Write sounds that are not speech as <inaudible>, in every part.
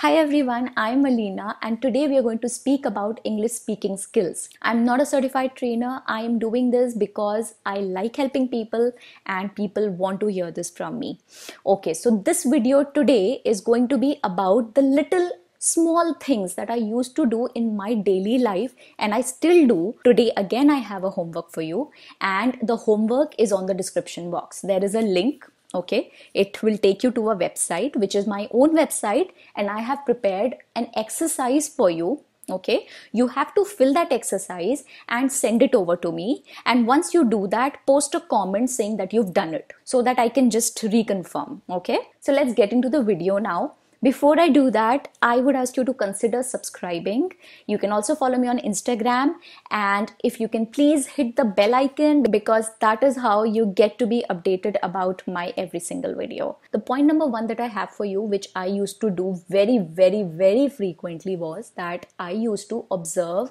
Hi everyone, I'm Alina and today we are going to speak about English speaking skills. I'm not a certified trainer. I am doing this because I like helping people and people want to hear this from me. Okay, so this video today is going to be about the little small things that I used to do in my daily life and I still do. Today again I have a homework for you and the homework is on the description box. There is a link okay? It will take you to a website which is my own website and i have prepared an exercise for you. Okay? You have to fill that exercise and send it over to me. And once you do that post a comment saying that you've done it so that i can just reconfirm. Okay? So let's get into the video now before I do that, I would ask you to consider subscribing. You can also follow me on Instagram and if you can please hit the bell icon because that is how you get to be updated about my every single video. The point number one that I have for you, which I used to do very, very, very frequently was that I used to observe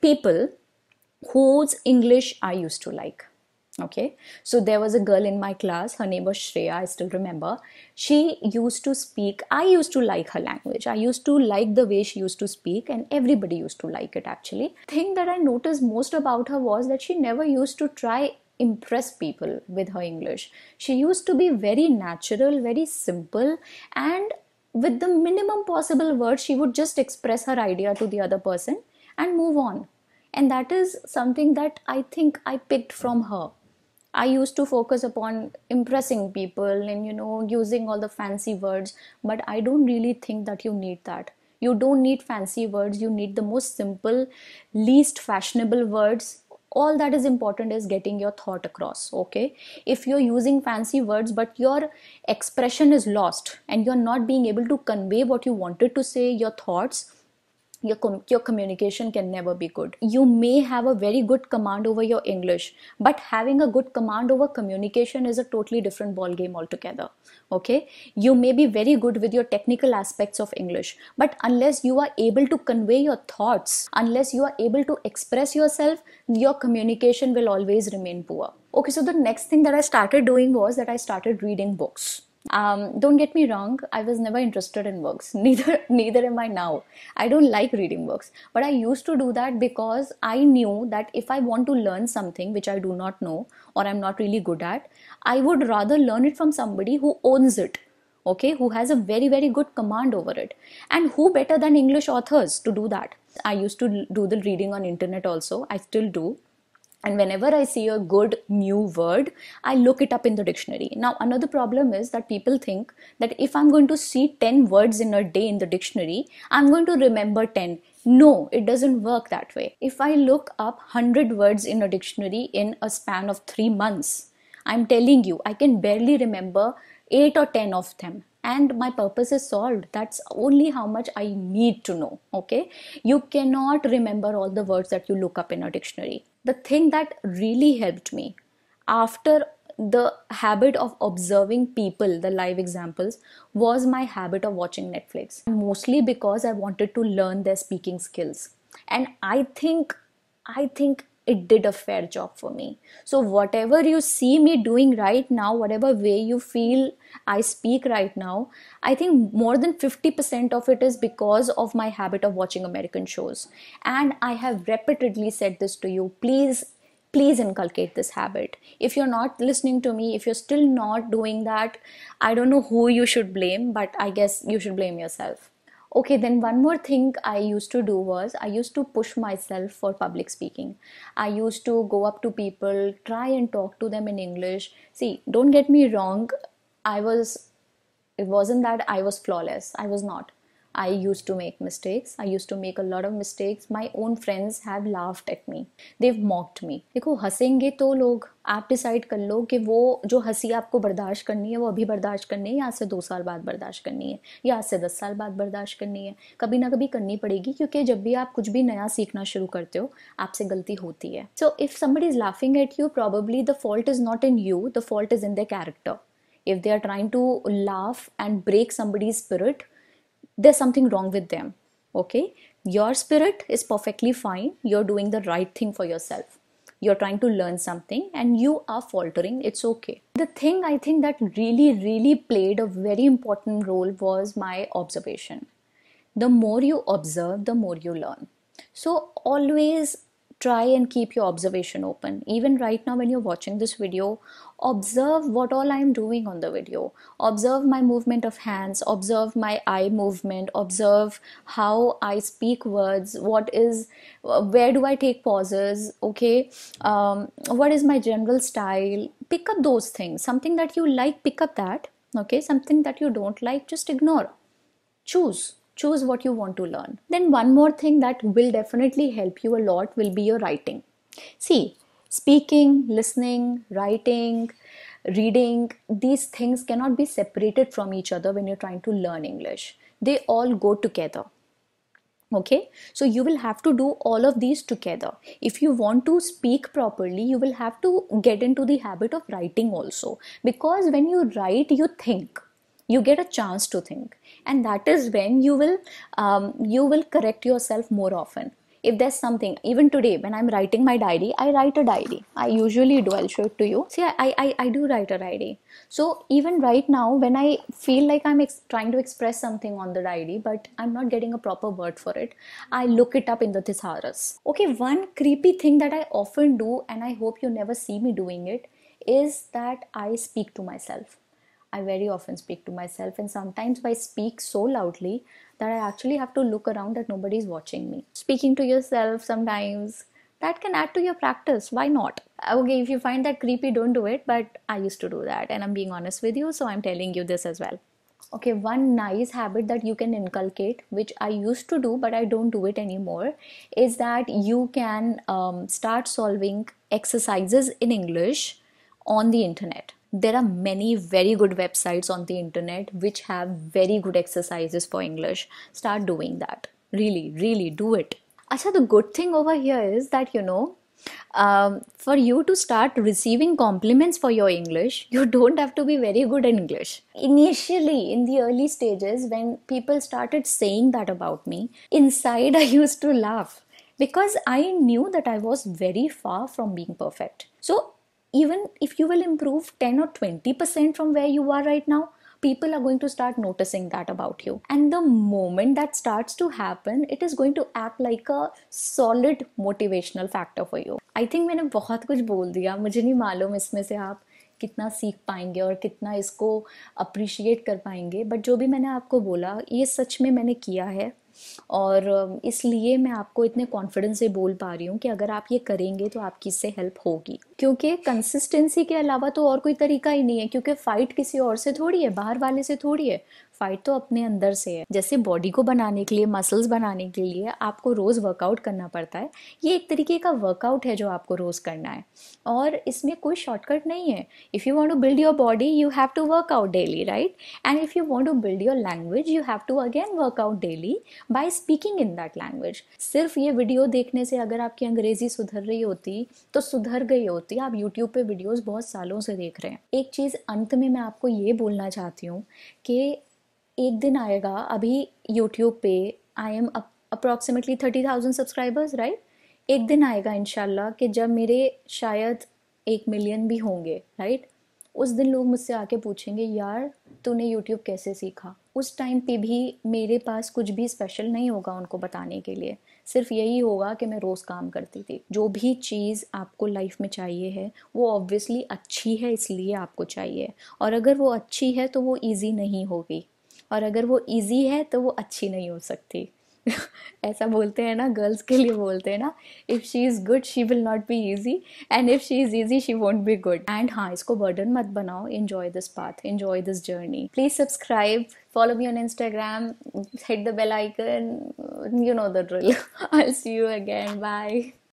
people whose English I used to like okay. So there was a girl in my class. Her name was shreya. I still remember. She used to speak. I used to like her language. I used to like the way she used to speak and everybody used to like it actually. Thing that i noticed most about her was that she never used to try impress people with her english. She used to be very natural very simple and with the minimum possible words she would just express her idea to the other person and move on. And that is something that i think i picked from her I used to focus upon impressing people and you know using all the fancy words, but I don't really think that you need that. You don't need fancy words, you need the most simple, least fashionable words. All that is important is getting your thought across. Okay, if you're using fancy words but your expression is lost and you're not being able to convey what you wanted to say, your thoughts, your, com- your communication can never be good. You may have a very good command over your English, but having a good command over communication is a totally different ball game altogether. Okay, you may be very good with your technical aspects of English, but unless you are able to convey your thoughts, unless you are able to express yourself, your communication will always remain poor. Okay, so the next thing that I started doing was that I started reading books um, don't get me wrong i was never interested in books <laughs> neither neither am i now. I don't like reading books but i used to do that because i knew that if i want to learn something which i do not know or i'm not really good at i would rather learn it from somebody who owns it okay? Who has a very very good command over it. And who better than english authors to do that? I used to do the reading on internet also. I still do and whenever i see a good new word i look it up in the dictionary. Now another problem is that people think that if i'm going to see 10 words in a day in the dictionary i'm going to remember 10 no it doesn't work that way. If i look up 100 words in a dictionary in a span of 3 months i'm telling you i can barely remember 8 or 10 of them and my purpose is solved that's only how much i need to know okay you cannot remember all the words that you look up in a dictionary the thing that really helped me after the habit of observing people, the live examples, was my habit of watching Netflix. Mostly because I wanted to learn their speaking skills. And I think, I think it did a fair job for me. So, whatever you see me doing right now, whatever way you feel I speak right now, I think more than 50% of it is because of my habit of watching American shows. And I have repeatedly said this to you please please inculcate this habit if you're not listening to me if you're still not doing that i don't know who you should blame but i guess you should blame yourself okay then one more thing i used to do was i used to push myself for public speaking. I used to go up to people try and talk to them in english. See don't get me wrong i was it wasn't that i was flawless. I was not I used to make mistakes. I used to make a lot of mistakes. My own friends have laughed at me. They've mocked me. देखो, हंसेंगे तो लोग आप decide कर लो कि वो जो हँसी आपको बर्दाश्त करनी है, वो अभी बर्दाश्त करनी है या आज से दो साल बाद बर्दाश्त करनी है या आज से दस साल बाद बर्दाश्त करनी है कभी ना कभी करनी पड़ेगी क्योंकि जब भी आप कुछ भी नया सीखना शुरू करते हो, आपसे गलती होती है so if somebody is laughing at you probably the fault is not in you the fault is in the character if they are trying to laugh and break somebody's spirit there's something wrong with them okay? Your spirit is perfectly fine. You're doing the right thing for yourself. You're trying to learn something and you are faltering. It's okay. The thing i think that really really played a very important role was my observation. The more you observe the more you learn. So always try and keep your observation open. Even right now when you're watching this video observe what all i'm doing on the video. Observe my movement of hands. Observe my eye movement. Observe how i speak words. What is where do i take pauses? Okay? Um, what is my general style? Pick up those things. Something that you like pick up that. Okay? Something that you don't like just ignore. Choose choose what you want to learn. Then one more thing that will definitely help you a lot will be your writing. See speaking listening writing reading these things cannot be separated from each other when you're trying to learn english. They all go together. Okay? So you will have to do all of these together. If you want to speak properly you will have to get into the habit of writing also. Because when you write you think you get a chance to think. And that is when you will um, you will correct yourself more often. If there's something even today when i'm writing my diary i write a diary. I usually do i'll show it to you. See i i, I do write a diary. So even right now when i feel like i'm ex- trying to express something on the diary but i'm not getting a proper word for it i look it up in the thesaurus. Okay one creepy thing that i often do and i hope you never see me doing it is that i speak to myself I very often speak to myself, and sometimes I speak so loudly that I actually have to look around that nobody's watching me. Speaking to yourself sometimes that can add to your practice. Why not? Okay, if you find that creepy, don't do it, but I used to do that, and I'm being honest with you, so I'm telling you this as well. Okay, one nice habit that you can inculcate, which I used to do but I don't do it anymore, is that you can um, start solving exercises in English on the internet there are many very good websites on the internet which have very good exercises for english. Start doing that. Really really do it. Acha, the good thing over here is that you know um, for you to start receiving compliments for your english you don't have to be very good in english. Initially in the early stages when people started saying that about me inside i <laughs> used to laugh because i knew that i was very far from being perfect. So even if you will improve 10 or 20% from where you are right now people are going to start noticing that about you and the moment that starts to happen it is going to act like a solid motivational factor for you i think मैंने बहुत कुछ बोल दिया मुझे नहीं मालूम इसमें से आप कितना सीख पाएँगे और कितना इसको अप्रिशिएट कर पाएँगे बट जो भी मैंने आपको बोला ये सच में मैंने किया है और इसलिए मैं आपको इतने कॉन्फिडेंस से बोल पा रही हूँ कि अगर आप ये करेंगे तो आपकी इससे हेल्प होगी। क्योंकि कंसिस्टेंसी के अलावा तो और कोई तरीका ही नहीं है, क्योंकि फाइट किसी और से थोड़ी है, बाहर वाले से थोड़ी है। फाइट तो अपने अंदर से है। जैसे बॉडी को बनाने के लिए मसल्स बनाने के लिए आपको रोज़ वर्कआउट करना पड़ता है। ये एक तरीके का वर्कआउट है जो आपको रोज़ करना है। और इसमें कोई शॉर्टकट नहीं है। If you want to build your body you have to work out daily right and if you want to build your language you have to again work out daily by speaking in that language सिर्फ़ ये video देखने से अगर आपकी अंग्रेज़ी सुधर रही होती तो सुधर गई होती। आप यूट्यूब पे वीडियोस बहुत सालों से देख रहे हैं। एक चीज़ अंत में मैं आपको ये बोलना चाहती हूँ कि एक दिन आएगा, अभी यूट्यूब पे I am approximately thirty thousand subscribers right एक दिन आएगा इनशाला कि जब मेरे शायद एक मिलियन भी होंगे राइट उस दिन लोग मुझसे आके पूछेंगे, यार, तूने यूट्यूब कैसे सीखा? उस टाइम पे भी मेरे पास कुछ भी स्पेशल नहीं होगा उनको बताने के लिए। सिर्फ़ यही होगा कि मैं रोज़ काम करती थी। जो भी चीज़ आपको लाइफ में चाहिए है, वो ऑब्वियसली अच्छी है, इसलिए आपको चाहिए। और अगर वो अच्छी है तो वो ईजी नहीं होगी। और अगर वो इजी है तो वो अच्छी नहीं हो सकती। <laughs> ऐसा बोलते हैं ना गर्ल्स के लिए बोलते हैं ना if she is good she will not be easy and if she is easy she won't be good and हाँ इसको बर्डन मत बनाओ enjoy this path enjoy this journey please subscribe follow me on instagram, hit the bell icon, you know the drill. <laughs> I'll see you again, bye.